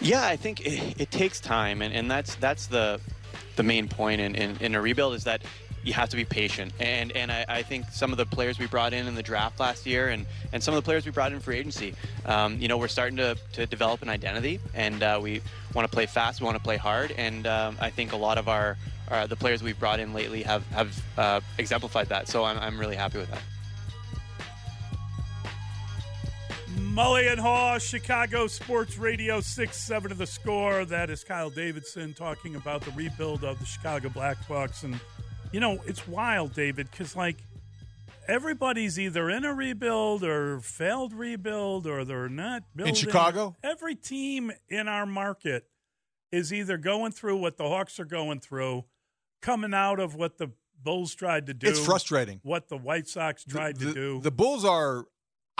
Yeah, I think it, it takes time, and, and that's that's the the main point in, in, in a rebuild is that you have to be patient. And and I, I, think some of the players we brought in in the draft last year and, and some of the players we brought in free agency, um, you know, we're starting to, to develop an identity and uh, we want to play fast, we want to play hard. And um, I think a lot of our, our, the players we've brought in lately have, have uh, exemplified that. So I'm, I'm really happy with that. Mully and Haugh, Chicago Sports Radio 6 7 of the score. That is Kyle Davidson talking about the rebuild of the Chicago Blackhawks. And, you know, it's wild, David, because, like, everybody's either in a rebuild or failed rebuild or they're not building. In Chicago? Every team in our market is either going through what the Hawks are going through, coming out of what the Bulls tried to do. It's frustrating. What the White Sox tried the, to do. The Bulls are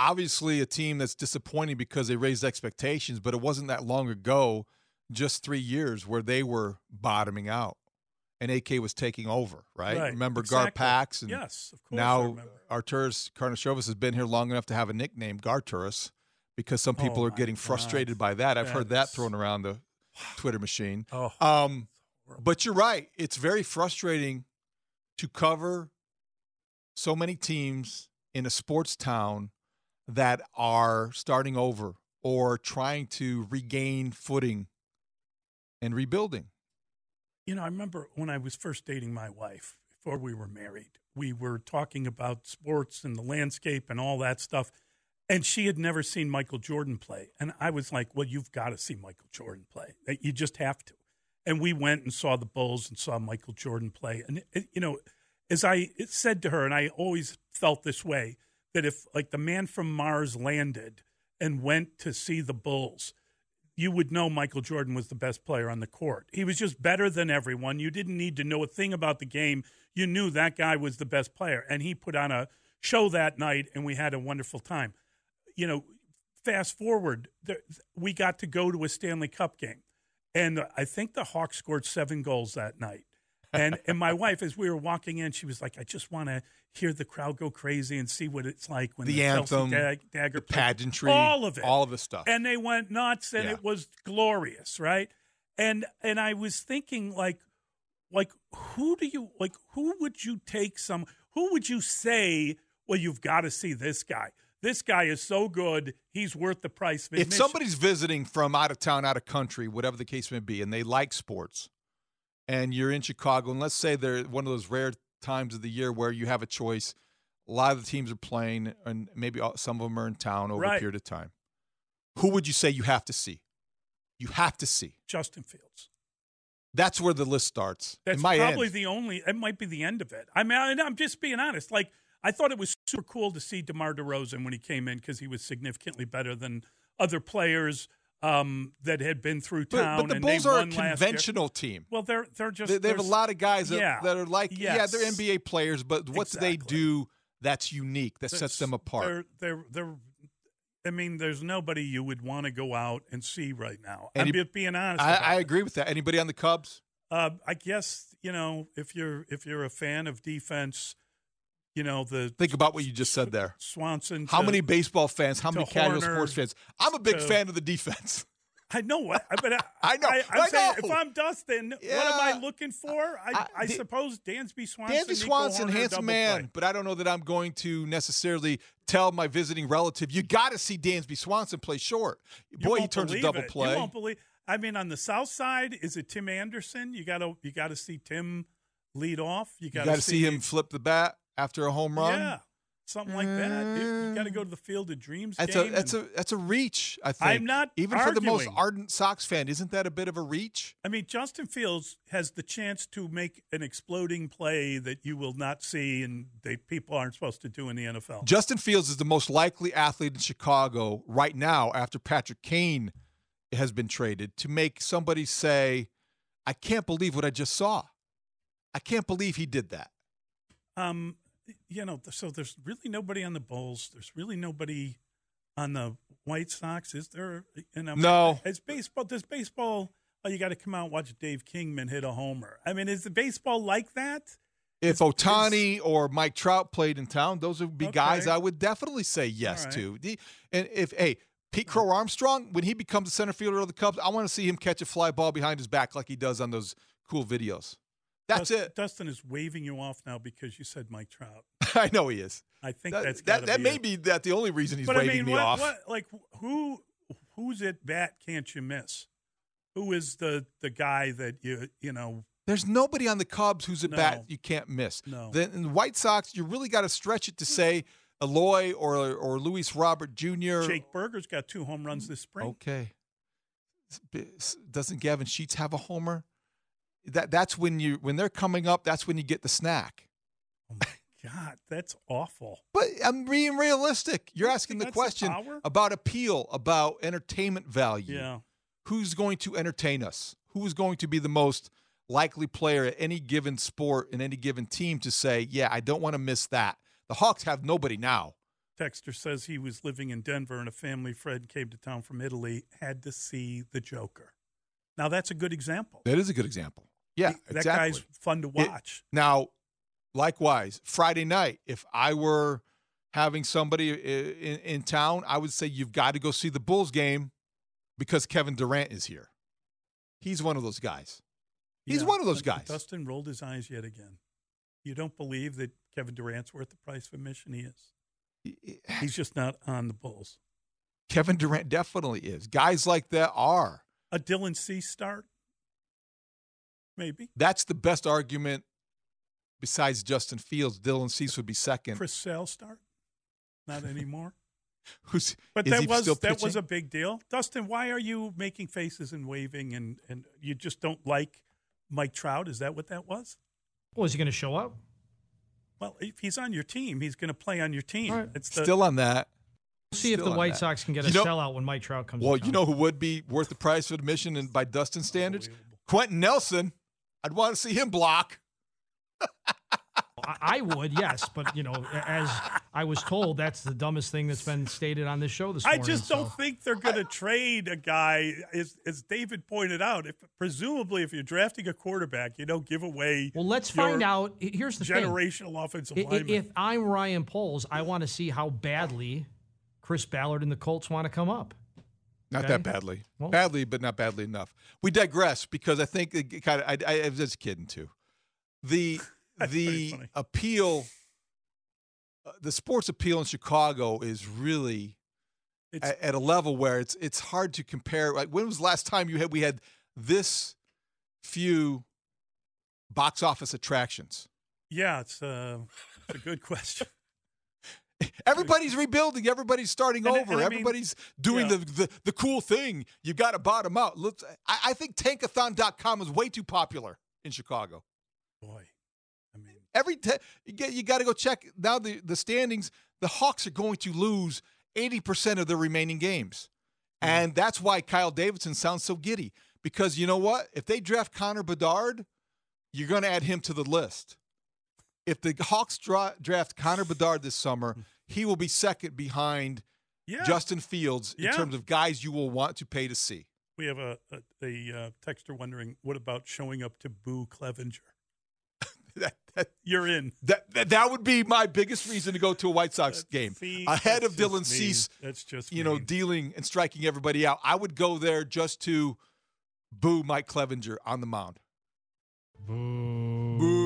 obviously a team that's disappointing because they raised expectations, but it wasn't that long ago, just three years, where they were bottoming out. And AK was taking over, right? Right, Remember exactly. GarPax? And Yes, of course Now remember. Arturas Karnisovas has been here long enough to have a nickname, Garturas, because some people Oh, are getting God. frustrated by that. I've That heard that thrown around the Twitter machine. Oh, Um, but you're right. It's very frustrating to cover so many teams in a sports town that are starting over or trying to regain footing and rebuilding. You know, I remember when I was first dating my wife, before we were married, we were talking about sports and the landscape and all that stuff. And she had never seen Michael Jordan play. And I was like, well, you've got to see Michael Jordan play. You just have to. And we went and saw the Bulls and saw Michael Jordan play. And, you know, as I said to her, and I always felt this way, that if like the man from Mars landed and went to see the Bulls, you would know Michael Jordan was the best player on the court. He was just better than everyone. You didn't need to know a thing about the game. You knew that guy was the best player. And he put on a show that night, and we had a wonderful time. You know, fast forward, we got to go to a Stanley Cup game. And I think the Hawks scored seven goals that night. And and my wife, as we were walking in, she was like, "I just want to hear the crowd go crazy and see what it's like when The the, anthem, dag- dagger the pageantry, all of it, all of the stuff. and they went nuts, and Yeah. it was glorious, right? And and I was thinking, like, like who do you like? Who would you take? Some who would you say? Well, you've got to see this guy. This guy is so good. He's worth the price of if somebody's visiting from out of town, out of country, whatever the case may be, and they like sports, and you're in Chicago, and let's say they're one of those rare times of the year where you have a choice, a lot of the teams are playing, and maybe some of them are in town over a period of time. Who would you say you have to see? You have to see. Justin Fields. That's where the list starts. That's probably end. the only. It might be the end of it. I mean, I'm just being honest. Like I thought it was super cool to see DeMar DeRozan when he came in because he was significantly better than other players um, that had been through But, town. but the and Bulls are a won last year. conventional team. Well, they're they're just They, they have a lot of guys that, yeah, that are like, yeah, they're. NBA players, but what do they do that's unique, that sets them apart? They're they're they're. I mean, there's nobody you would want to go out and see right now. Any- I'm just being honest. I, I agree with that. Anybody on the Cubs? Uh, I guess you know if you're if you're a fan of defense, you know the Think about what you just said there. Swanson. How to- many baseball fans? How many casual Hoerner, sports fans? I'm a big to- fan of the defense. I know what, but I, I know, I, am saying know. if I'm Dustin, what am I looking for? I, I- I, suppose Dansby Swanson. Dansby Swanson, Hoerner, handsome man, play. but I don't know that I'm going to necessarily tell my visiting relative, you got to see Dansby Swanson play short. You Boy, he turns a double it. play. You won't believe. I mean, on the south side, is it Tim Anderson? You got to you got to see Tim lead off. You You got got to see him flip the bat after a home run. Yeah, something like that. You, you got to go to the Field of Dreams. That's a that's a that's a reach. I think. I'm not even for the most ardent Sox fan. Isn't that a bit of a reach? I mean, Justin Fields has the chance to make an exploding play that you will not see and that people aren't supposed to do in the NFL. Justin Fields is the most likely athlete in Chicago right now after Patrick Kane has been traded to make somebody say, I can't believe what I just saw. I can't believe he did that. Um, you know, so there's really nobody on the Bulls. There's really nobody on the White Sox. Is there? You know, No. It's baseball. Does baseball? Oh, you got to come out and watch Dave Kingman hit a homer. I mean, is the baseball like that? If Ohtani or Mike Trout played in town, those would be guys I would definitely say yes right. to. And if hey, Pete Crow-Armstrong, when he becomes the center fielder of the Cubs, I want to see him catch a fly ball behind his back like he does on those cool videos. That's Dustin, it. Dustin is waving you off now because you said Mike Trout. I know he is. I think That, that's that, that be may it. be that the only reason he's But I waving mean, me what, off. what, like who who's at bat can't you miss? Who is the the guy that you you know? There's nobody on the Cubs who's a No. bat you can't miss. No. Then in the White Sox, you really got to stretch it to hmm. say Eloy or or Luis Robert Jr. Jake Burger's got two home runs this spring. Okay. Doesn't Gavin Sheets have a homer? That that's when you when they're coming up. That's when you get the snack. Oh my God, that's awful. But I'm being realistic. You're asking the That's the question about appeal, about entertainment value. Yeah. Who's going to entertain us? Who is going to be the most likely player at any given sport in any given team to say, "Yeah, I don't want to miss that." The Hawks have nobody now. Texter says he was living in Denver and a family friend came to town from Italy, had to see the Joker. Now that's a good example. That is a good example. Yeah, that exactly. guy's fun to It- watch. Now, likewise, Friday night, if I were having somebody uh, in, in town, I would say you've got to go see the Bulls game because Kevin Durant is here. He's one of those guys. He's Yeah, one of those guys. Dustin rolled his eyes yet again. You don't believe that Kevin Durant's worth the price of admission? He is. He's just not on the Bulls. Kevin Durant definitely is. Guys like that are. A Dylan Cease start? Maybe. That's the best argument besides Justin Fields. Dylan Cease would be second. Chris Sale start? Not anymore. Who's But is that he was still that was a big deal. Dustin, why are you making faces and waving and, and you just don't like Mike Trout? Is that what that was? Well, is he going to show up? Well, if he's on your team, he's going to play on your team. All right. It's the, still on that. We'll see if the White that. Sox can get a You know- sellout when Mike Trout comes. Well, to you know who would be worth the price of admission and by Dustin standards? Quenton Nelson. I'd want to see him block. I, I would, yes, but you know, as I was told, that's the dumbest thing that's been stated on this show this I just don't so- think they're going to trade a guy. As, as David pointed out, if presumably if you're drafting a quarterback, you don't give away. Well, let's your find out. Here's the thing. generational offensive I- i- lineman. If I'm Ryan Poles, I want to see how badly Chris Ballard and the Colts want to come up. Not Okay. that badly. Well- badly, but not badly enough. We digress because I think it kind of. I, I, I was just kidding too. The the appeal, uh, the sports appeal in Chicago is really It's- at, at a level where it's it's hard to compare. Like when was the last time you had we had this few box office attractions? yeah, it's, uh, it's a good question. Everybody's rebuilding. Everybody's starting And over. and I mean, Everybody's doing yeah. the, the the cool thing. You got to bottom out. Let's, I, I think Tankathon.com is way too popular in Chicago. Boy, I mean, Every te- you get you got to go check now the the standings. The Hawks are going to lose eighty percent of their remaining games, Mm-hmm. and that's why Kyle Davidson sounds so giddy. Because you know what? If they draft Connor Bedard, you're going to add him to the list. If the Hawks dra- draft Connor Bedard this summer, he will be second behind yeah. Justin Fields in Yeah. terms of guys you will want to pay to see. we have a a, a uh, texter wondering what about showing up to boo Clevinger? That, that, You're in. that, that, that would be my biggest reason to go to a White Sox game. see, Ahead of Dylan just mean. Cease, That's just you know, dealing and striking everybody out. I would go there just to boo Mike Clevinger on the mound. Boo.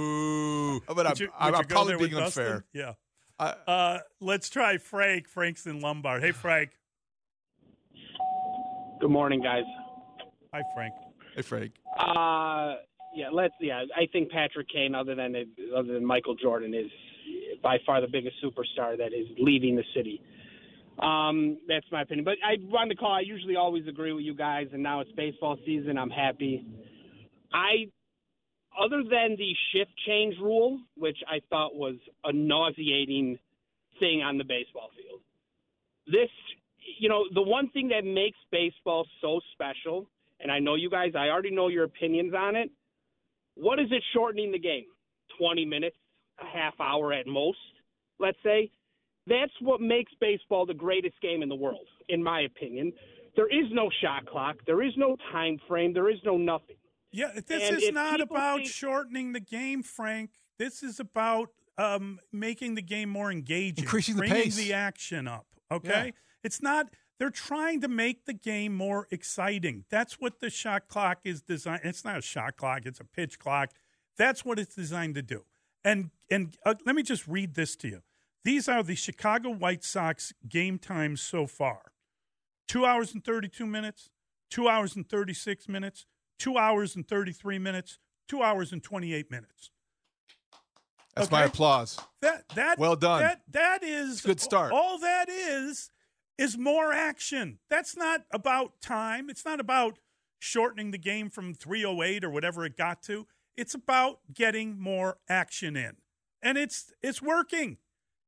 Boo. But I'm, you, I'm, I'm probably being Dustin? unfair. Yeah. I, Uh, let's try Frank. Frank's in Lombard. Hey, Frank. Good morning, guys. Hi, Frank. hey, Frank. Uh, yeah, let's. Yeah, I think Patrick Kane, other than other than Michael Jordan, is by far the biggest superstar that is leaving the city. Um, that's my opinion. But I wanted to call. I usually always agree with you guys, and now it's baseball season. I'm happy. I, other than the shift change rule, which I thought was a nauseating thing on the baseball field, this, you know, the one thing that makes baseball so special, and I know you guys, I already know your opinions on it. What is it shortening the game? 20 minutes, a half hour at most, let's say. That's what makes baseball the greatest game in the world, in my opinion. There is no shot clock. There is no time frame. There is no nothing. Yeah, this And is not about think- shortening the game, Frank. This is about um, making the game more engaging, Increasing the bringing pace. the action up. Okay? Yeah. It's not they're trying to make the game more exciting. That's what the shot clock is designed. It's not a shot clock, it's a pitch clock. That's what it's designed to do. And and uh, let me just read this to you. These are the Chicago White Sox game times so far. 2 hours and 32 minutes, 2 hours and 36 minutes, 2 hours and 33 minutes, 2 hours and 28 minutes. That's my Okay. applause. That that Well done. That that is Good start. All that is is more action. That's not about time. It's not about shortening the game from 308 or whatever it got to. It's about getting more action in. And it's it's working.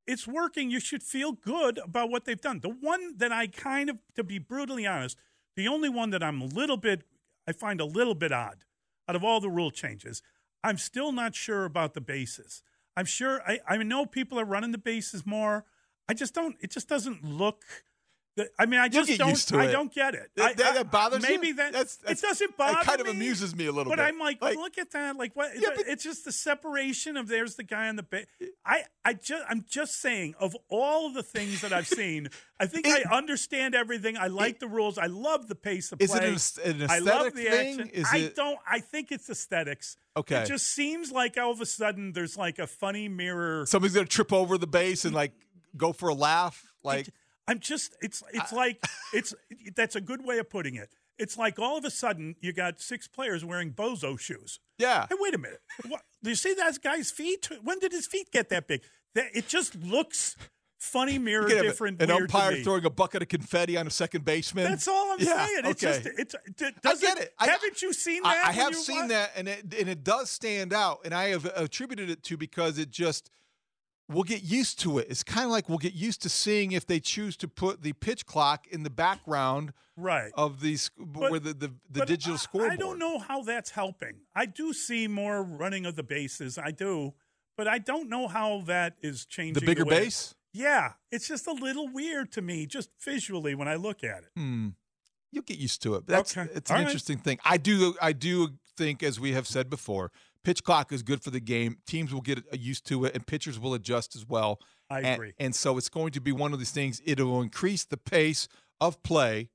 It's working. You should feel good about what they've done. The one that I kind of to be brutally honest, the only one that I'm a little bit I find a little bit odd out of all the rule changes, I'm still not sure about the bases. I'm sure I, I know people are running the bases more. I just don't. It just doesn't look. I mean, I just don't. I it. don't get it. That- I- that- I- that bothers you? maybe that That's- that's- it doesn't bother me. It kind of me, amuses me a little bit. But bit. I'm like, look at that. Like what? Yeah, but- it's just the separation of there's the guy on the base. I I just I'm just saying of all the things that I've seen, I think It- I understand everything. I like the rules. I love the pace of Is it play. an an I love aesthetic the thing? action. Is I it- don't. I think it's aesthetics. Okay. It just seems like all of a sudden there's like a funny mirror. Somebody's gonna trip over the base and like go for a laugh. Like It- I'm just it's it's like it's that's a good way of putting it. It's like all of a sudden you got six players wearing bozo shoes. yeah. Hey, wait a minute. What, do you see that guy's feet? When did his feet get that big? That it just looks funny mirror You could have different. an weird to umpire throwing a bucket of confetti on a second baseman. That's all I'm Yeah, saying. It's okay. just it's. I get it. I- haven't you seen that? I, when have seen watch- that, and it and it does stand out, and I have attributed it to because it just we'll get used to it. It's kind of like we'll get used to seeing if they choose to put the pitch clock in the background Right. of these where the the, the But digital I- scoreboard. I don't know how that's helping. I do see more running of the bases. I do, but I don't know how that is changing. the bigger way- base. Yeah, it's just a little weird to me, just visually when I look at it. Hmm. You'll get used to it. That's Okay. it's an All right. interesting thing. I do I do think, as we have said before, pitch clock is good for the game. Teams will get used to it, and pitchers will adjust as well. I And- agree. And, so it's going to be one of these things. It will increase the pace of play,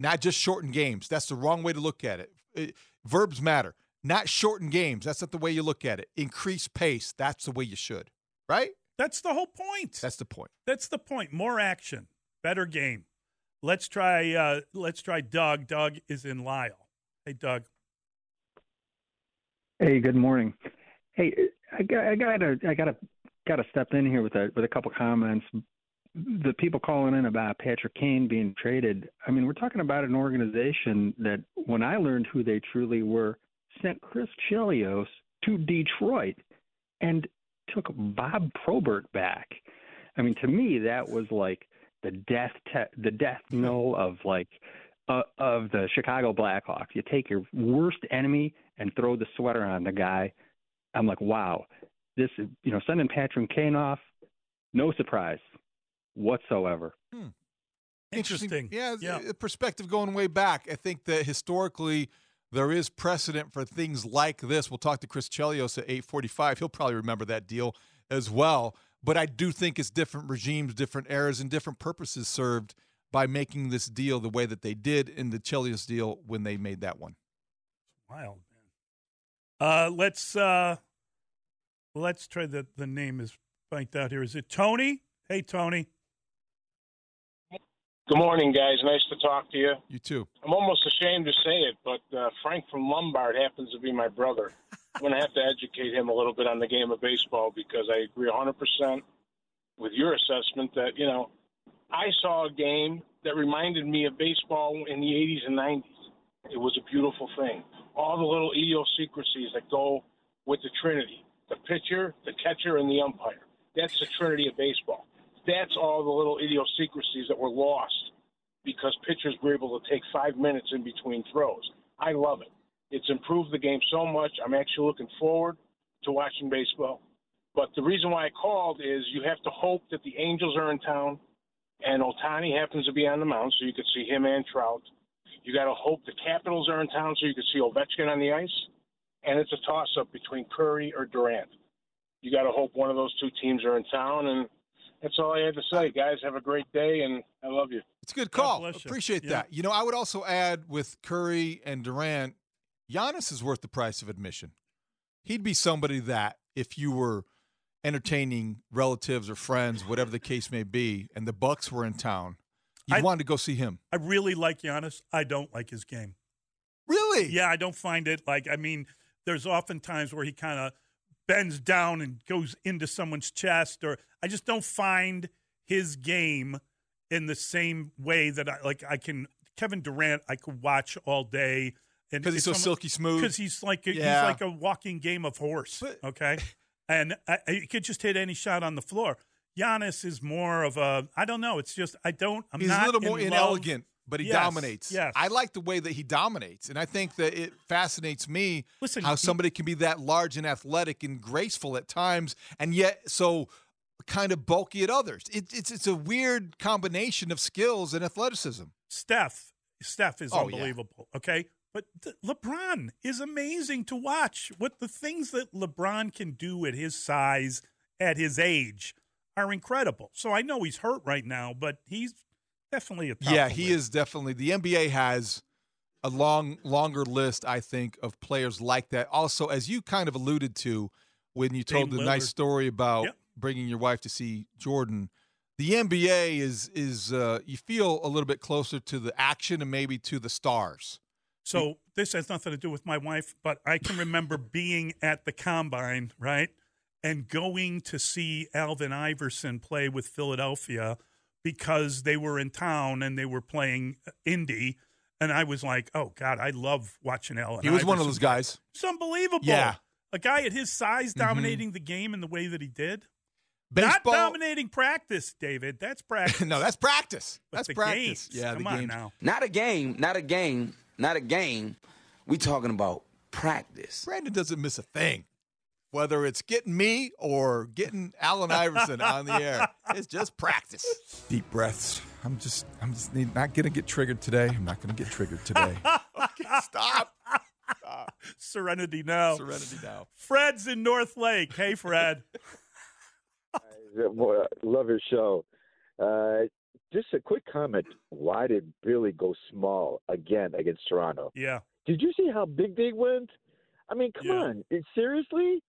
not just shorten games. That's the wrong way to look at it. It- verbs matter. Not shorten games. That's not the way you look at it. Increase pace. That's the way you should. Right? That's the whole point. That's the point. That's the point. More action, better game. Let's try. Uh, let's try. Doug. Doug is in Lisle. Hey, Doug. Hey, good morning. Hey, I got I got to I got to got to step in here with a with a couple comments. The people calling in about Patrick Kane being traded. I mean, we're talking about an organization that, when I learned who they truly were, sent Chris Chelios to Detroit and took Bob Probert back. I mean, to me, that was like the death te- the death knell of like uh, of the Chicago Blackhawks. You take your worst enemy and throw the sweater on the guy. I'm like, wow, this is you know sending Patrick Kane off, no surprise whatsoever. Interesting. Yeah, Yeah. perspective going way back. I think that historically there is precedent for things like this. We'll talk to Chris Chelios at 845. He'll probably remember that deal as well. But I do think it's different regimes, different eras, and different purposes served by making this deal the way that they did in the Chelios deal when they made that one. Wild man. Uh, let's uh, let's try the the name is blanked out here. Is it Tony? Hey, Tony. Good morning, guys. Nice to talk to you. You too. I'm almost ashamed to say it, but uh, Frank from Lombard happens to be my brother. I'm going to have to educate him a little bit on the game of baseball because I agree 100% with your assessment that, you know, I saw a game that reminded me of baseball in the 80s and 90s. It was a beautiful thing. All the little idiosyncrasies that go with the Trinity the pitcher, the catcher, and the umpire. That's the Trinity of baseball. That's all the little idiosyncrasies that were lost because pitchers were able to take five minutes in between throws. I love it. It's improved the game so much. I'm actually looking forward to watching baseball. But the reason why I called is you have to hope that the Angels are in town and Ohtani happens to be on the mound so you could see him and Trout. You got to hope the Capitals are in town so you could see Ovechkin on the ice. And it's a toss up between Curry or Durant. You got to hope one of those two teams are in town and That's all I had to say, guys. Have a great day, and I love you. It's a good call. bless you. Appreciate Yeah. that. You know, I would also add with Curry and Durant, Giannis is worth the price of admission. He'd be somebody that if you were entertaining relatives or friends, whatever the case may be, and the Bucks were in town, you I- wanted to go see him. I really like Giannis. I don't like his game. Really? Yeah, I don't find it like. I mean, there's often times where he kind of bends down and goes into someone's chest, or I just don't find his game in the same way that I like. I can Kevin Durant. I could watch all day, Because he's so almost- silky smooth. because he's like a, Yeah. he's like a walking game of horse. But- okay, and I, I, he could just hit any shot on the floor. Giannis is more of a I don't know. It's just I don't. I'm he's not a little more in love- inelegant, but he Yes, dominates. yes. I like the way that he dominates, and I think that it fascinates me Listen, how he- somebody can be that large and athletic and graceful at times, and yet so kind of bulky at others. It, it's it's a weird combination of skills and athleticism. Steph, Steph is Oh, yeah. unbelievable. Okay, but th- LeBron is amazing to watch. What the things that LeBron can do at his size, at his age, are incredible. So I know he's hurt right now, but he's definitely a top yeah, he list. is definitely. The NBA has a long, longer list, I think, of players like that. Also, as you kind of alluded to when you told Dame the nice story about Yep. bringing your wife to see Jordan, the NBA is is uh, you feel a little bit closer to the action and maybe to the stars. So this has nothing to do with my wife, but I can remember being at the combine, right? And going to see Allen Iverson play with Philadelphia because they were in town and they were playing Indy. And I was like, oh, God, I love watching Alvin He was one of those guys. It's unbelievable. Yeah. Mm-hmm. A guy at his size dominating the game in the way that he did. Baseball. Not dominating practice, David. That's practice. no, that's practice. But That's the practice. games, Yeah, come the on games. now. Not a game, not a game, not a game. We talking about practice. Brandon doesn't miss a thing. Whether it's getting me or getting Allen Iverson on the air, it's just practice. Deep breaths. I'm just, I'm just need- not gonna get triggered today. I'm not gonna get triggered today. Okay, stop. Serenity now. Serenity now. Fred's in North Lake. Hey, Fred. I love your show. Uh, just a quick comment. Why did Billy go small again against Toronto? Yeah. Did you see how big they went? I mean, come Yeah. on. It, seriously?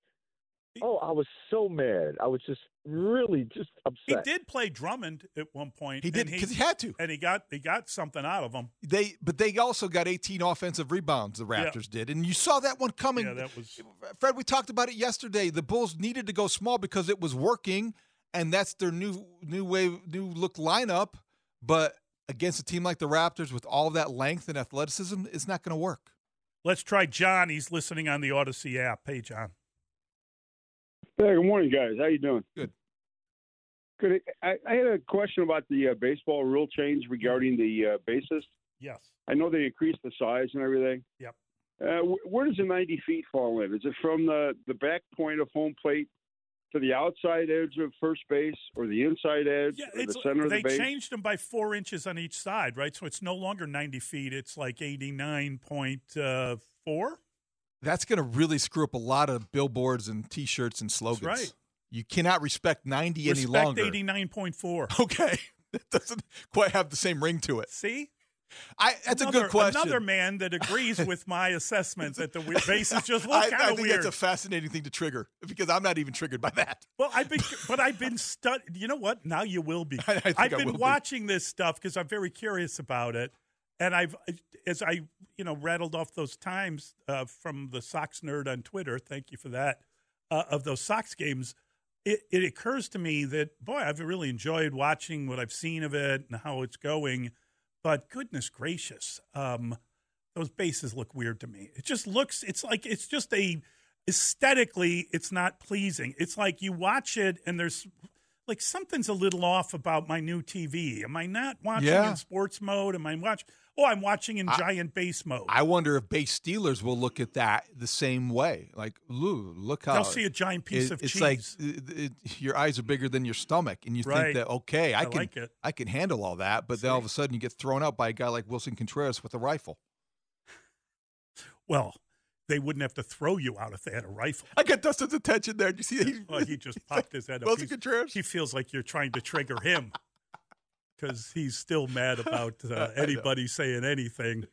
Oh, I was so mad. I was just really just upset. He did play Drummond at one point. He did and because he had to. and he got he got something out of him. They, but they also got 18 offensive rebounds. The Yeah. Raptors did, and you saw that one coming. Yeah, that was Fred, we talked about it yesterday. The Bulls needed to go small because it was working, and that's their new new way, new look lineup. But against a team like the Raptors with all that length and athleticism, it's not going to work. Let's try John. He's listening on the Audacy app. Hey, John. Hey, good morning, guys. How you doing? Good. Good. I, I had a question about the uh, baseball rule change regarding the uh, bases. Yes. I know they increased the size and everything. Yep. Uh, where does the 90 feet fall in? Is it from the, the back point of home plate to the outside edge of first base, or the inside edge, Yeah, or the center of the base? They changed them by four inches on each side, right? So it's no longer ninety feet; it's like eighty nine point uh, four. That's going to really screw up a lot of billboards and T-shirts and slogans. right. You cannot respect 90 any Respect longer. eighty nine point four. Okay, that doesn't quite have the same ring to it. See, I that's another, a good question. Another man that agrees with my assessment that the bases just look kind I think weird. that's a fascinating thing to trigger because I'm not even triggered by that. Well, I've been, but I've been stud. You know what? Now you will be. I- have been will be. watching this stuff because I'm very curious about it, and I've, as I, you know, rattled off those times uh, from the Sox nerd on Twitter. Thank you for that. Uh, of those Sox games, it, it occurs to me that boy, I've really enjoyed watching what I've seen of it and how it's going. But goodness gracious, um, those bases look weird to me. It just looks. It's like it's just a aesthetically, it's not pleasing. It's like you watch it and there's like something's a little off about my new TV. Am I not watching Yeah. in sports mode? Am I watch? Oh, I'm watching in giant base mode. I wonder if base stealers will look at that the same way. Like, ooh, look how They'll see a giant piece it- of it's cheese. like it, it- your eyes are bigger than your stomach, and you Right. think that okay, I, I can like. I can handle all that, but then all of a sudden you get thrown out by a guy like Willson Contreras with a rifle. well, they wouldn't have to throw you out if they had a rifle. I got Dustin's attention there. Did you see? He, well, he just popped his head up. Willson Contreras? He feels like you're trying to trigger him because he's still mad about uh, anybody saying anything.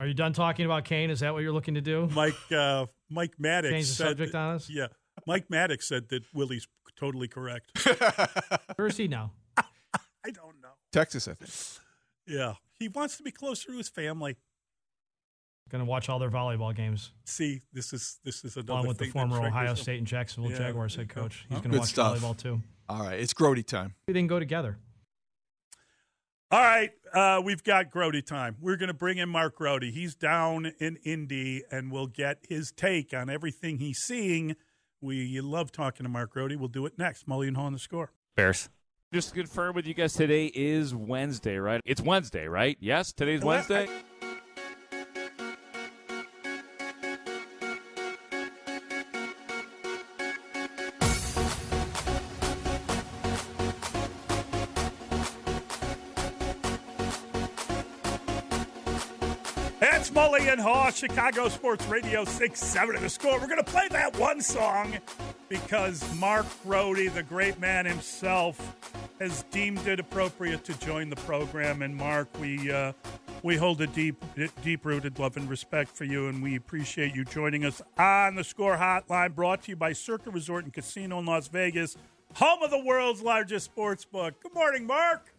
Are you done talking about Kane? Is that what you're looking to do? Mike uh, Mike Maddox Change the said subject that- on us? Yeah, Mike Maddox said that Willie's totally correct. Where is he now? I don't know. Texas, I think. Yeah, he wants to be closer to his family. Going to watch all their volleyball games. See, this is this is another Along with the thing that former Ohio. State and Jacksonville Yeah, Jaguars head coach. He's going to Good watch stuff. volleyball too. All right, it's Grote time. We didn't go together. All right, uh, we've got Grote time. We're going to bring in Mark Grote. He's down in Indy, and we'll get his take on everything he's seeing. We love talking to Mark Grote. We'll do it next. Mully Haugh on the score. Bears. Just to confirm with you guys, today is Wednesday, right? It's Wednesday, right? Yes, today's Well, Wednesday. It's Haugh, Chicago Sports Radio 6 7 of the score. We're going to play that one song because Mark Grote, the great man himself, has deemed it appropriate to join the program. And Mark, we uh, we hold a deep deep rooted love and respect for you, and we appreciate you joining us on the Score Hotline, brought to you by Circa Resort and Casino in Las Vegas, home of the world's largest sports book. Good morning, Mark.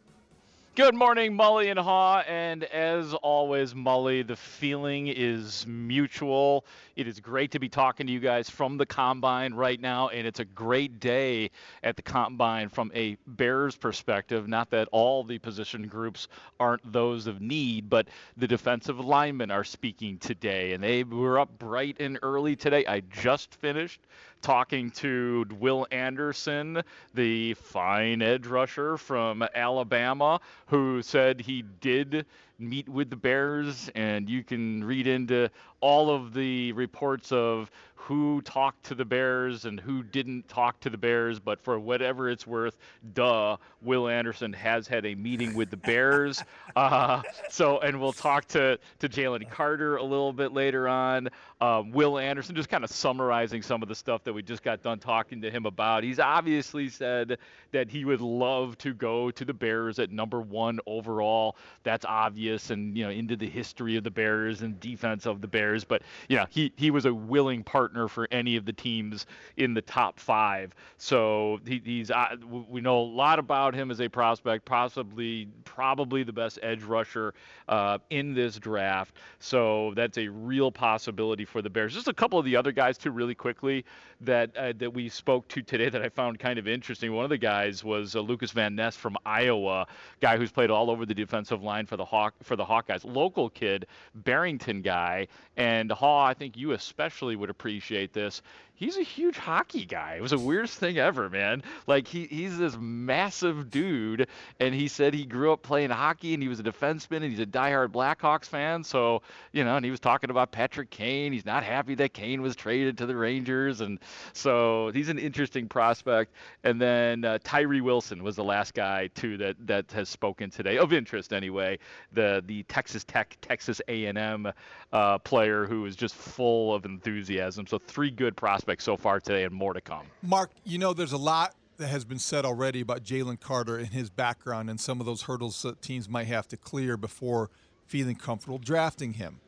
Good morning, Mully and Haugh. And as always, Mully, the feeling is mutual. It is great to be talking to you guys from the combine right now, and it's a great day at the combine from a Bears perspective. Not that all the position groups aren't those of need, but the defensive linemen are speaking today, and they were up bright and early today. I just finished talking to Will Anderson, the fine edge rusher from Alabama, who said he did meet with the Bears, and you can read into all of the reports of who talked to the Bears and who didn't talk to the Bears. But for whatever it's worth, duh, Will Anderson has had a meeting with the Bears. Uh, so, and we'll talk to to Jalen Carter a little bit later on. Um, Will Anderson, just kind of summarizing some of the stuff that we just got done talking to him about. He's obviously said that he would love to go to the Bears at number one overall. That's obvious, and you know, into the history of the Bears and defense of the Bears. But know, he he was a willing partner for any of the teams in the top five. So he, he's uh, we know a lot about him as a prospect, possibly probably the best edge rusher uh, in this draft. So that's a real possibility for the Bears. Just a couple of the other guys too, really quickly that uh, that we spoke to today that I found kind of interesting. One of the guys was uh, Lucas Van Ness from Iowa, guy who's played all over the defensive line for the Hawk for the Hawkeyes. Local kid, Barrington guy, and Haugh. I think you especially would appreciate this. He's a huge hockey guy. It was the weirdest thing ever, man. Like he, he's this massive dude, and he said he grew up playing hockey and he was a defenseman and he's a diehard Blackhawks fan. So you know, and he was talking about Patrick Kane. He's not happy that Kane was traded to the Rangers, and so he's an interesting prospect. And then uh, Tyree Wilson was the last guy too that that has spoken today of interest anyway. The the Texas Tech Texas A&M uh, player who is just full of enthusiasm. So three good prospects so far today, and more to come. Mark, you know, there's a lot that has been said already about Jalen Carter and his background and some of those hurdles that teams might have to clear before feeling comfortable drafting him.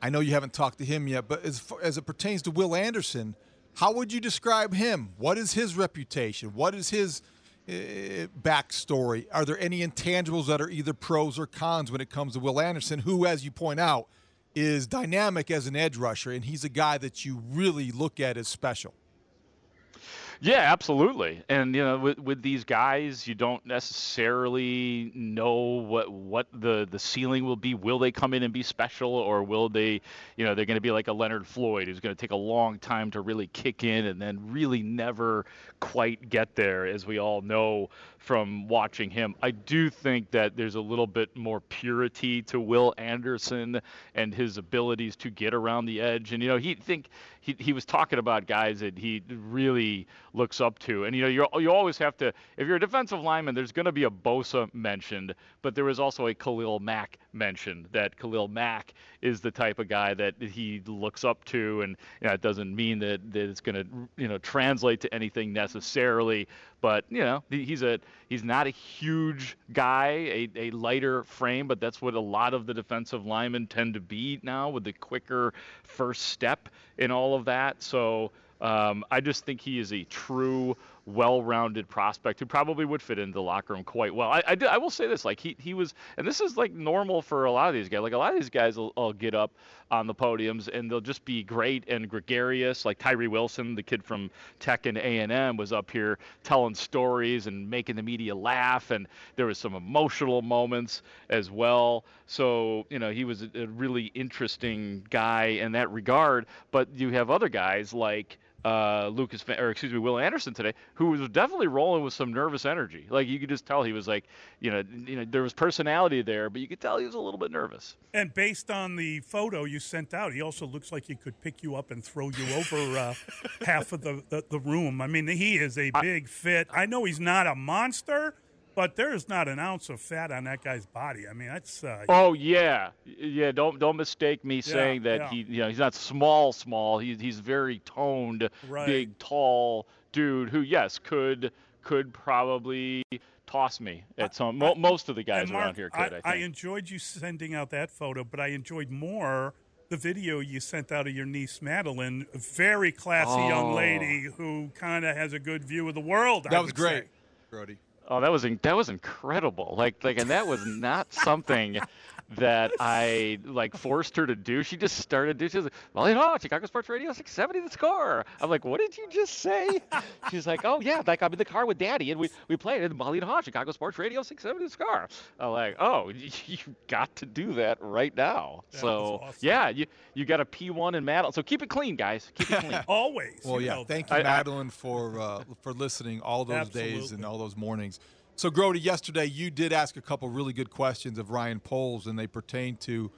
I know you haven't talked to him yet, but as, far, as it pertains to Will Anderson, how would you describe him? What is his reputation? What is his uh, backstory? Are there any intangibles that are either pros or cons when it comes to Will Anderson, who, as you point out, is dynamic as an edge rusher, and he's a guy that you really look at as special? Yeah, absolutely. And you know, with, with these guys, you don't necessarily know what what the the ceiling will be. Will they come in and be special, or will they, you know, they're going to be like a Leonard Floyd, who's going to take a long time to really kick in, and then really never quite get there, as we all know from watching him. I do think that there's a little bit more purity to Will Anderson and his abilities to get around the edge. And you know, he think he he was talking about guys that he really looks up to. And you know, you you always have to if you're a defensive lineman, there's going to be a Bosa mentioned, but there was also a Khalil Mack mentioned. That Khalil Mack is the type of guy that he looks up to, and you know, it doesn't mean that, that it's going to you know translate to anything necessarily. But you know, he's a he's not a huge guy, a, a lighter frame, but that's what a lot of the defensive linemen tend to be now with the quicker first step in all of that. So um, I just think he is a true, well-rounded prospect who probably would fit into the locker room quite well. I, I, I, will say this: like he he was, and this is like normal for a lot of these guys. Like a lot of these guys will, will get up on the podiums and they'll just be great and gregarious. Like Tyree Wilson, the kid from Tech and A&M, was up here telling stories and making the media laugh, and there was some emotional moments as well. So you know he was a, a really interesting guy in that regard. But you have other guys like uh, Lucas, or excuse me, Will Anderson today, who was definitely rolling with some nervous energy. Like you could just tell he was like, you know, you know, there was personality there, but you could tell he was a little bit nervous. And based on the photo you sent out, he also looks like he could pick you up and throw you over uh, half of the, the, the room. I mean, he is a big I, fit. I know he's not a monster, but there is not an ounce of fat on that guy's body. I mean, that's. Uh, oh yeah, yeah. Don't don't mistake me saying that yeah. he, you know, he's not small, small. He's he's very toned, right. big, tall dude who, yes, could could probably toss me at some. Mo- most of the guys Mark, around here could. I, I, I enjoyed you sending out that photo, but I enjoyed more the video you sent out of your niece Madeline, a very classy oh. young lady who kind of has a good view of the world. That I was great, say. Grote. Oh, that was that was incredible. Like like, and that was not something that I like forced her to do. She just started doing. She was like, "Well, you know, Chicago Sports Radio 670 the score." I'm like, "What did you just say?" She's like, "Oh yeah, like I'm in the car with Daddy and we we played it Mully and Haugh, Chicago Sports Radio 670 the score." I'm like, "Oh, you got to do that right now." That so awesome. yeah, you you got a P1 in Madeline. So keep it clean, guys. Keep it clean. Always. Well, you yeah. know Thank you, I- I- Madeline, for uh, for listening all those days and all those mornings. So, Grote, yesterday you did ask a couple really good questions of Ryan Poles, and they pertain to,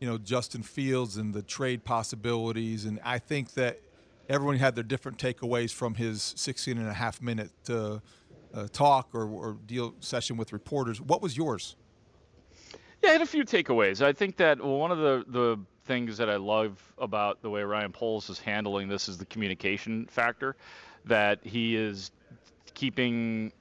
you know, Justin Fields and the trade possibilities. And I think that everyone had their different takeaways from his 16 and a half minute uh, uh, talk or, or deal session with reporters. What was yours? Yeah, I had a few takeaways. I think that one of the, the things that I love about the way Ryan Poles is handling this is the communication factor, that he is keeping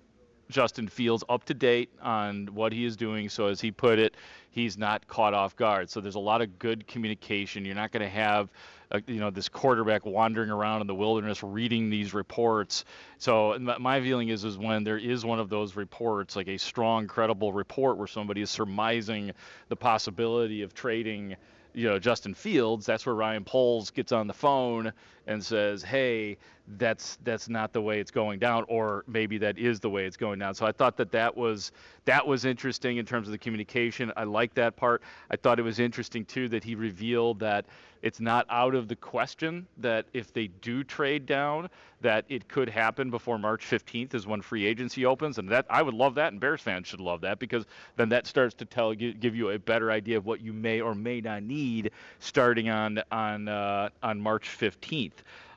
Justin Fields up to date on what he is doing. So, as he put it, he's not caught off guard. So, there's a lot of good communication. You're not going to have, uh, you know, this quarterback wandering around in the wilderness reading these reports. So, my feeling is, is when there is one of those reports, like a strong, credible report where somebody is surmising the possibility of trading you know Justin Fields, that's where Ryan Poles gets on the phone and says, "Hey, that's that's not the way it's going down, or maybe that is the way it's going down." So I thought that that was that was interesting in terms of the communication. I like that part. I thought it was interesting too that he revealed that it's not out of the question that if they do trade down, that it could happen before March 15th is when free agency opens, and that I would love that, and Bears fans should love that because then that starts to tell give you a better idea of what you may or may not need starting on on uh, on March 15th.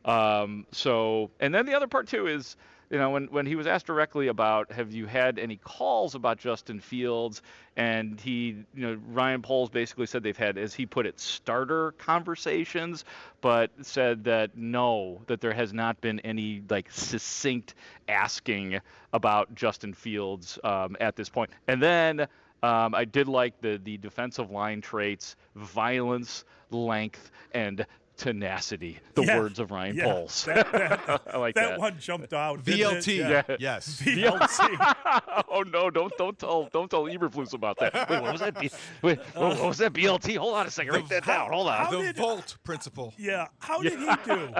Um, so, and then the other part too is you know, when, when he was asked directly about have you had any calls about Justin Fields, and he, you know, Ryan Poles basically said they've had, as he put it, starter conversations, but said that no, that there has not been any like succinct asking about Justin Fields um, at this point. And then um, I did like the the defensive line traits, violence, length, and tenacity. The Yeah, words of Ryan yeah. Poles. That, that, I like that that. one jumped out. VLT. Yeah. Yes. VLT. oh no! Don't don't tell don't tell Eberflus about that. Wait, what was that? B, wait, what, what was that? BLT? Hold on a second. Write that down. Hold on. How the did- Volt principle. yeah. How did he do?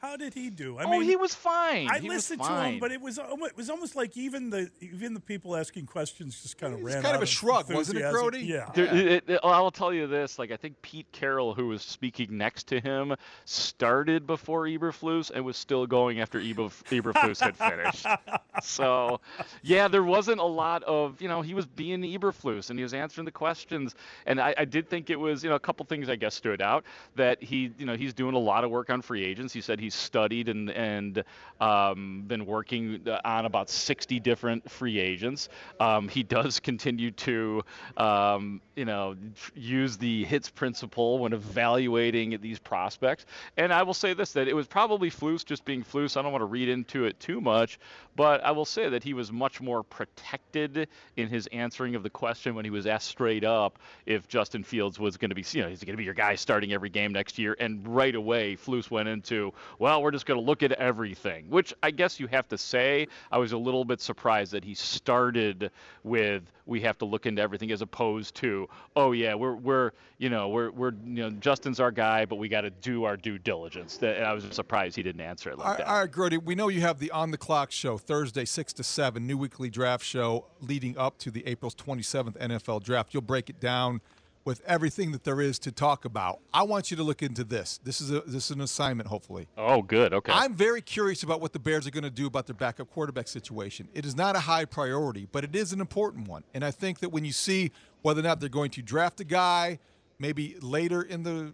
How did he do? I oh, mean, he was fine. I He was listened to him, but it was it was almost like even the even the people asking questions just kind of ran. It was ran. kind of out a shrug, wasn't it, enthusiasm. Grote? Yeah. There- it- it- I'll tell you this: like I think Pete Carroll, who was speaking next to him, started before Eberflus and was still going after Eber, Eberflus had finished. So, yeah, there wasn't a lot of you know he was being Eberflus and he was answering the questions, and I, I did think it was you know a couple things I guess stood out that he you know he's doing a lot of work on free agents. He said he's studied and and um, been working on about 60 different free agents. Um, he does continue to, um, you know, use the hits principle when evaluating these prospects. And I will say this: that it was probably Flus just being Flus. I don't want to read into it too much, but I will say that he was much more protected in his answering of the question when he was asked straight up if Justin Fields was going to be, you know, he's going to be your guy starting every game next year. And right away, Flus went into, well, we're just going to look at everything, which I guess you have to say. I was a little bit surprised that he started with, we have to look into everything as opposed to, oh yeah, we're we're you know we're we're you know Justin's our guy, but we got to do our due diligence. That I was surprised he didn't answer it like All that. all right, Grote, we know you have the On the Clock show Thursday, 6 to 7, new weekly draft show leading up to the April 27th NFL draft. You'll break it down with everything that there is to talk about. I want you to look into this. This is a this is an assignment, hopefully. Oh, good. Okay. I'm very curious about what the Bears are going to do about their backup quarterback situation. It is not a high priority, but it is an important one. And I think that when you see whether or not they're going to draft a guy, maybe later in the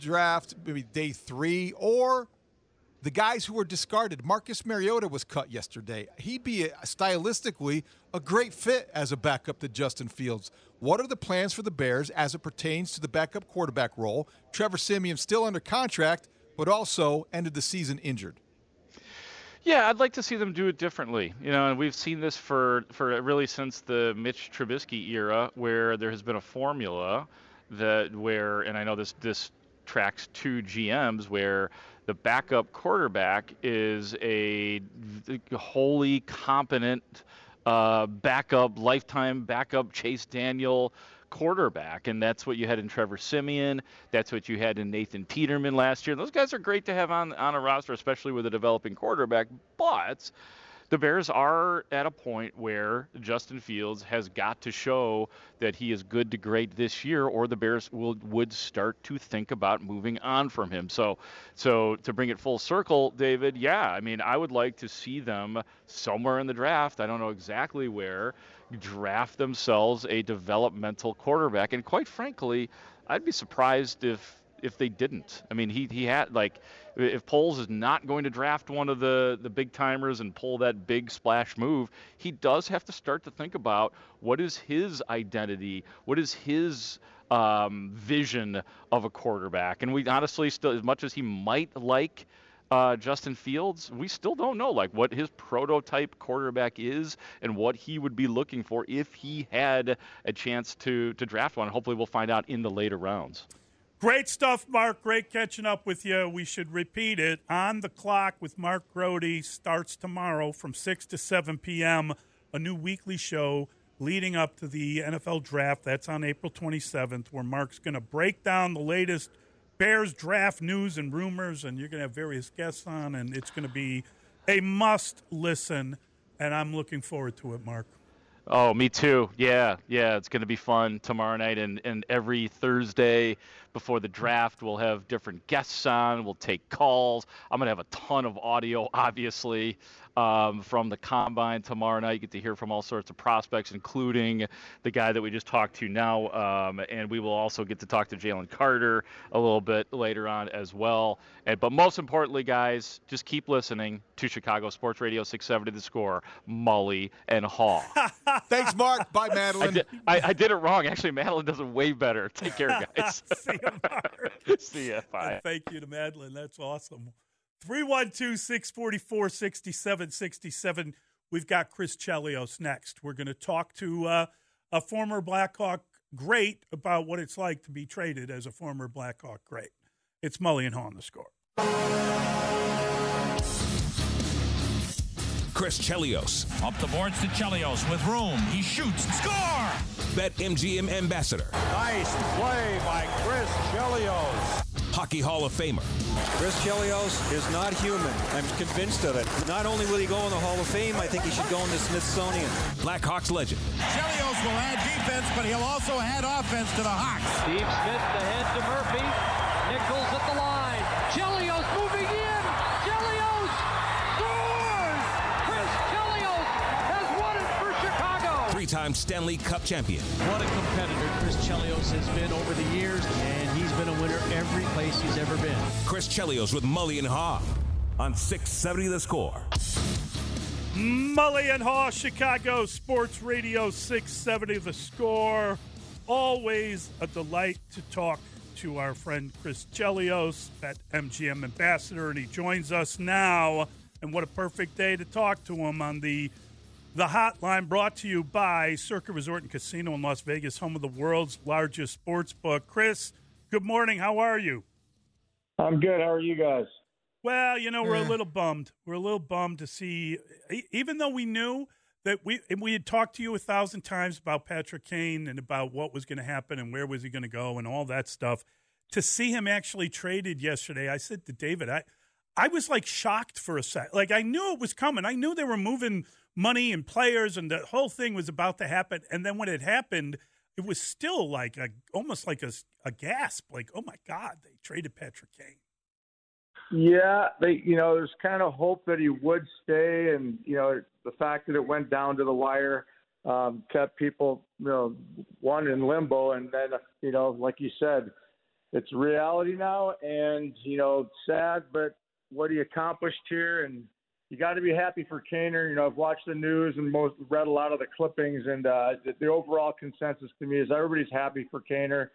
draft, maybe day three, or the guys who were discarded. Marcus Mariota was cut yesterday. He'd be stylistically a great fit as a backup to Justin Fields. What are the plans for the Bears as it pertains to the backup quarterback role? Trevor Siemian still under contract, but also ended the season injured. Yeah, I'd like to see them do it differently. You know, and we've seen this for for really since the Mitch Trubisky era, where there has been a formula that where, and I know this this tracks two GMs where the backup quarterback is a wholly competent uh, backup, lifetime backup Chase Daniel quarterback, and that's what you had in Trevor Siemian. That's what you had in Nathan Peterman last year. Those guys are great to have on on a roster, especially with a developing quarterback. But the Bears are at a point where Justin Fields has got to show that he is good to great this year, or the Bears will would start to think about moving on from him. So, so to bring it full circle, David, yeah, I mean, I would like to see them somewhere in the draft. I don't know exactly where draft themselves a developmental quarterback, and quite frankly, I'd be surprised if if they didn't. I mean, he he had like if Poles is not going to draft one of the the big timers and pull that big splash move, he does have to start to think about what is his identity, what is his um, vision of a quarterback. And we honestly still, as much as he might like. Uh, Justin Fields, we still don't know like what his prototype quarterback is and what he would be looking for if he had a chance to to draft one. Hopefully, we'll find out in the later rounds. Great stuff, Mark. Great catching up with you. We should repeat it. On the clock with Mark Grote starts tomorrow from 6 to 7 p.m. A new weekly show leading up to the NFL draft. That's on April 27th, where Mark's going to break down the latest Bears draft news and rumors, and you're going to have various guests on, and it's going to be a must listen. And I'm looking forward to it, Mark. Oh, me too. Yeah, yeah, it's going to be fun tomorrow night and, and every Thursday before the draft, we'll have different guests on. We'll take calls. I'm going to have a ton of audio, obviously, um, from the combine tomorrow night. You get to hear from all sorts of prospects, including the guy that we just talked to now. Um, and we will also get to talk to Jalen Carter a little bit later on as well. And, but most importantly, guys, just keep listening to Chicago Sports Radio 670 The Score, Mully and Haugh. Thanks, Mark. Bye, Madeline. I did, I, I did, it wrong. Actually, Madeline does it way better. Take care, guys. See you, Mark. See ya. Bye. And thank you to Madeline. That's awesome. 312 644 6767. We've got Chris Chelios next. We're going to talk to uh, a former Blackhawk great about what it's like to be traded as a former Blackhawk great. It's Mully and Haugh on the score. Chris Chelios. Up the boards to Chelios with room. He shoots. Score! Bet MGM ambassador. Nice play by Chris Chelios. Hockey Hall of Famer. Chris Chelios is not human. I'm convinced of it. Not only will he go in the Hall of Fame, I think he should go in the Smithsonian. Blackhawks legend. Chelios will add defense, but he'll also add offense to the Hawks. Steve Smith ahead to Murphy. Nichols at the line. Chelios moving in. Chelios scores! Chris Chelios has won it for Chicago. Three-time Stanley Cup champion. What a competitor Chris Chelios has been over the years, and he's been a winner every place he's ever been. Chris Chelios with Mully and Haugh. on 670 The Score. Mully and Haugh, Chicago Sports Radio 670 The Score. Always a delight to talk to our friend Chris Chelios, at MGM ambassador, and he joins us now. And what a perfect day to talk to him on the the hotline brought to you by Circa Resort and Casino in Las Vegas, home of the world's largest sports book. Chris, good morning. How are you? I'm good. How are you guys? Well, you know, we're a little bummed. We're a little bummed to see, even though we knew that we and we had talked to you a thousand times about Patrick Kane and about what was going to happen and where was he going to go and all that stuff. To see him actually traded yesterday, I said to David, I, I was like shocked for a sec. Like I knew it was coming. I knew they were moving money and players, and the whole thing was about to happen. And then when it happened, it was still like a almost like a, a gasp. Like, oh my God, they traded Patrick Kane. Yeah, they, you know, there's kind of hope that he would stay, and you know, the fact that it went down to the wire um, kept people, you know, one in limbo, and then, you know, like you said, it's reality now, and you know, sad, but what he accomplished here, and you got to be happy for Kaner. You know, I've watched the news and most read a lot of the clippings, and uh, the, overall consensus to me is everybody's happy for Kaner.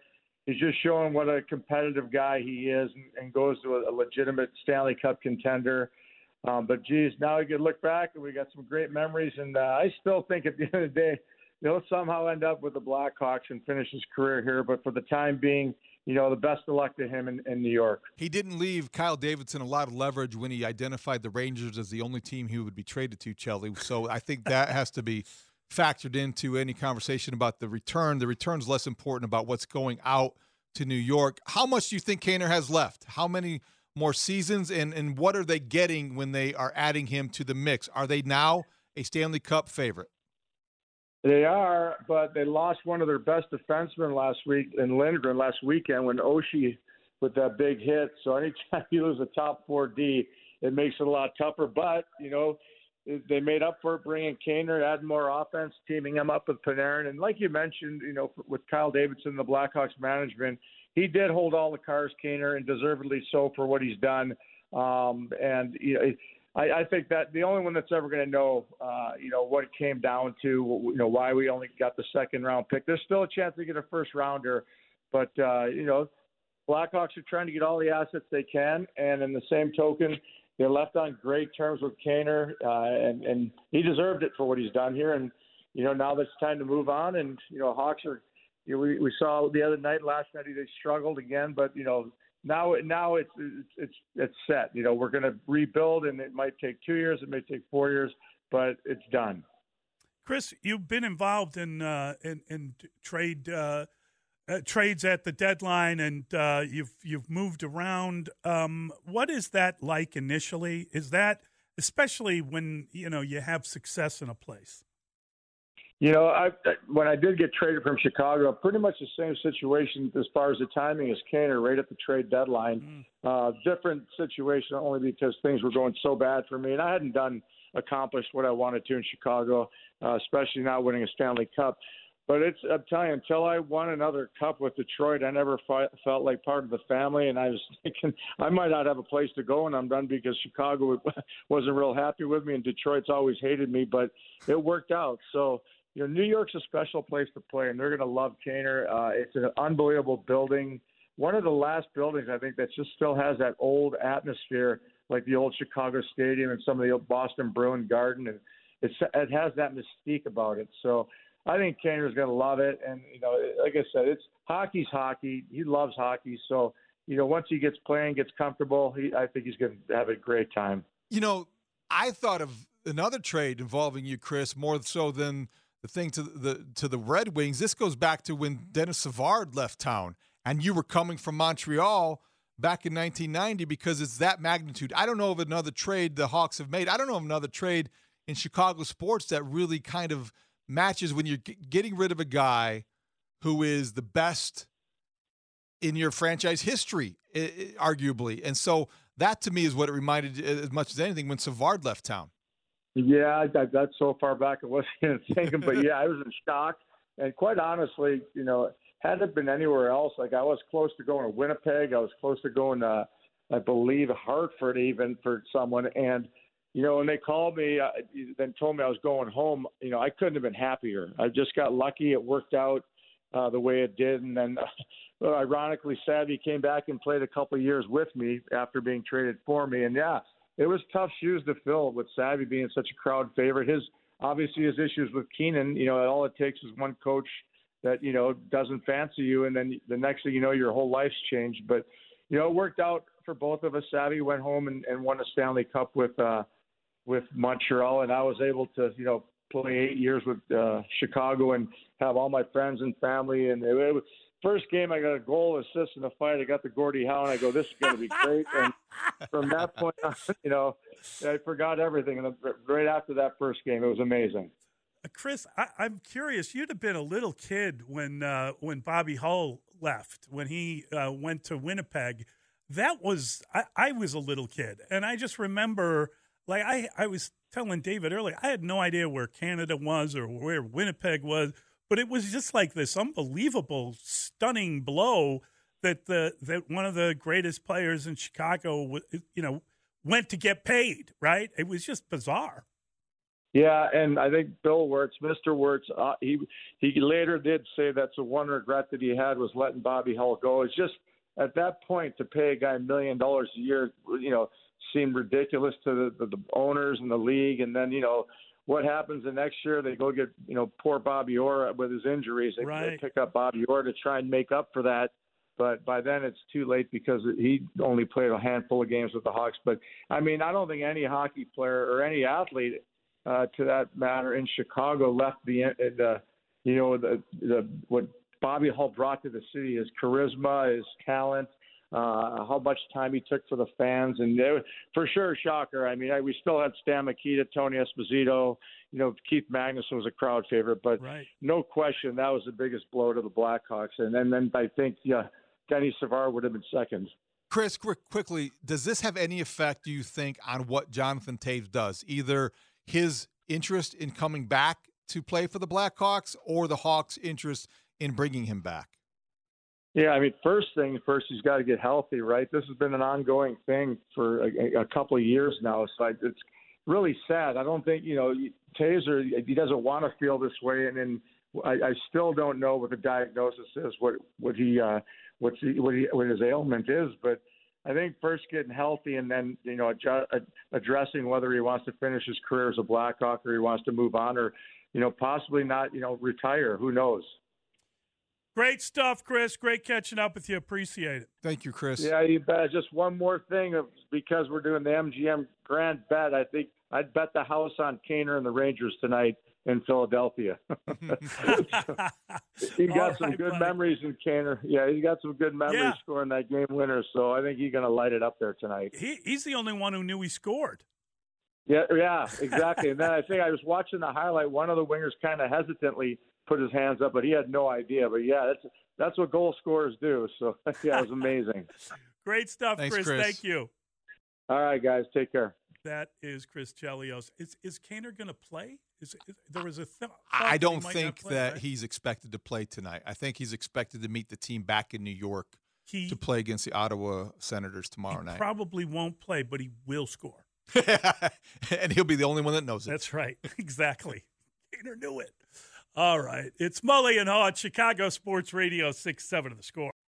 He's just showing what a competitive guy he is, and, and goes to a, a legitimate Stanley Cup contender. Um, but geez, now we can look back and we got some great memories. And uh, I still think at the end of the day, he'll somehow end up with the Blackhawks and finish his career here. But for the time being, you know, the best of luck to him in, in New York. He didn't leave Kyle Davidson a lot of leverage when he identified the Rangers as the only team he would be traded to, Chelly. So I think that has to be factored into any conversation about the return. The return's less important about what's going out to New York. How much do you think Kaner has left? How many more seasons? And, and what are they getting when they are adding him to the mix? Are they now a Stanley Cup favorite? They are, but they lost one of their best defensemen last week in Lindgren last weekend when Oshie with that big hit. So anytime you lose a top four D, it makes it a lot tougher. But you know, they made up for it bringing Kaner, adding more offense, teaming him up with Panarin, and like you mentioned, you know, with Kyle Davidson, the Blackhawks management, he did hold all the cards, Kaner, and deservedly so for what he's done. Um, and you know. I, I think that the only one that's ever going to know, uh, you know, what it came down to, you know, why we only got the second round pick. There's still a chance to get a first rounder, but uh, you know, Blackhawks are trying to get all the assets they can, and in the same token, they're left on great terms with Kaner, uh, and and he deserved it for what he's done here. And you know, now it's time to move on, and you know, Hawks are. You know, we we saw the other night, last night, they struggled again, but you know, now now it's it's it's, set. You know, we're going to rebuild, and it might take two years, it may take four years, but it's done. Chris, you've been involved in uh, in, in trade uh, uh, trades at the deadline, and uh, you've you've moved around. Um, what is that like initially? Is that especially when you know you have success in a place? You know, I, when I did get traded from Chicago, pretty much the same situation as far as the timing as Kaner, right at the trade deadline. Mm. Uh, different situation only because things were going so bad for me, and I hadn't done accomplished what I wanted to in Chicago, uh, especially not winning a Stanley Cup. But it's I'm telling you, until I won another cup with Detroit, I never fi- felt like part of the family, and I was thinking I might not have a place to go when I'm done because Chicago wasn't real happy with me, and Detroit's always hated me. But it worked out, so you know, New York's a special place to play, and they're going to love Kaner. Uh, it's an unbelievable building. One of the last buildings I think that just still has that old atmosphere, like the old Chicago Stadium and some of the old Boston Bruin Garden, and it's it has that mystique about it. So I think Kaner's going to love it, and you know, like I said, it's hockey's hockey. He loves hockey, so you know, once he gets playing, gets comfortable, he, I think he's going to have a great time. You know, I thought of another trade involving you, Chris, more so than the thing to the to the Red Wings. This goes back to when Denis Savard left town, and you were coming from Montreal back in 1990 because it's that magnitude. I don't know of another trade the Hawks have made. I don't know of another trade in Chicago sports that really kind of matches when you're getting rid of a guy who is the best in your franchise history, arguably. And so that to me is what it reminded as much as anything when Savard left town. Yeah, I, that's so far back I wasn't even thinking, but yeah, I was in shock. And quite honestly, you know, had it been anywhere else, like I was close to going to Winnipeg, I was close to going to I believe Hartford even for someone. And you know, when they called me, uh, then told me I was going home. You know, I couldn't have been happier. I just got lucky; it worked out uh, the way it did. And then, uh, ironically, Savvy came back and played a couple of years with me after being traded for me. And yeah, it was tough shoes to fill with Savvy being such a crowd favorite. His obviously his issues with Keenan. You know, all it takes is one coach that you know doesn't fancy you, and then the next thing you know, your whole life's changed. But you know, it worked out for both of us. Savvy went home and, and won a Stanley Cup with uh, with Montreal, and I was able to you know play eight years with uh, Chicago and have all my friends and family. And it, it first game, I got a goal, assist, and a fight. I got the Gordie Howe, and I go, this is going to be great. and from that point on, you know, I forgot everything. And right after that first game, it was amazing. Chris, I, am curious. You'd have been a little kid when uh, when Bobby Hull left, when he uh, went to Winnipeg. That was I, I was a little kid, and I just remember, like I I was telling David earlier, I had no idea where Canada was or where Winnipeg was, but it was just like this unbelievable, stunning blow that the that one of the greatest players in Chicago, you know, went to get paid. Right? It was just bizarre. Yeah, and I think Bill Wirtz, Mr. Wirtz, uh, he he later did say that's the one regret that he had was letting Bobby Hull go. It's just at that point to pay a guy a million dollars a year, you know, seemed ridiculous to the, the, the owners and the league. And then, you know, what happens the next year? They go get, you know, poor Bobby Orr with his injuries. They, right. they pick up Bobby Orr to try and make up for that. But by then it's too late because he only played a handful of games with the Hawks. But I mean, I don't think any hockey player or any athlete, uh, to that matter, in Chicago left the, the you know, the, the what Bobby Hull brought to the city, his charisma, his talent, uh, how much time he took for the fans, and it, for sure, shocker. I mean, I, we still had Stan Mikita, Tony Esposito, you know, Keith Magnuson was a crowd favorite, but right. no question that was the biggest blow to the Blackhawks. And then, then I think, yeah, Denny Savard would have been second. Chris, quick, quickly, does this have any effect, do you think, on what Jonathan Toews does? Either his interest in coming back to play for the Blackhawks or the Hawks' interest in bringing him back? Yeah, I mean, first thing first, he's got to get healthy, right? This has been an ongoing thing for a, a couple of years now. So I, it's really sad. I don't think you know Tazer. He doesn't want to feel this way, and then I, I still don't know what the diagnosis is, what what he uh, what's he, what he what his ailment is, but. I think first getting healthy and then you know adjust, addressing whether he wants to finish his career as a Blackhawk or he wants to move on or you know possibly not you know retire. Who knows? Great stuff, Chris. Great catching up with you. Appreciate it. Thank you, Chris. Yeah, you bet. Just one more thing, because we're doing the MGM Grand Bet. I think I'd bet the house on Kaner and the Rangers tonight in Philadelphia. he got All some good buddy. memories in Kaner. Yeah, he got some good memories yeah. scoring that game winner. So I think he's going to light it up there tonight. He, he's the only one who knew he scored. Yeah, yeah, exactly. and then I think I was watching the highlight. One of the wingers kind of hesitantly put his hands up, but he had no idea. But yeah, that's that's what goal scorers do. So yeah, it was amazing. Great stuff, Thanks, Chris. Chris. Thank you. All right, guys, take care. That is Chris Chelios. Is is Kaner going to play? Is, is, there was a th- I don't think play, that right? he's expected to play tonight. I think he's expected to meet the team back in New York he, to play against the Ottawa Senators tomorrow he night. Probably won't play, but he will score. and he'll be the only one that knows it. That's right. Exactly. Kaner knew it. All right. It's Mully and Haugh, Chicago Sports Radio, 6 7 of the score.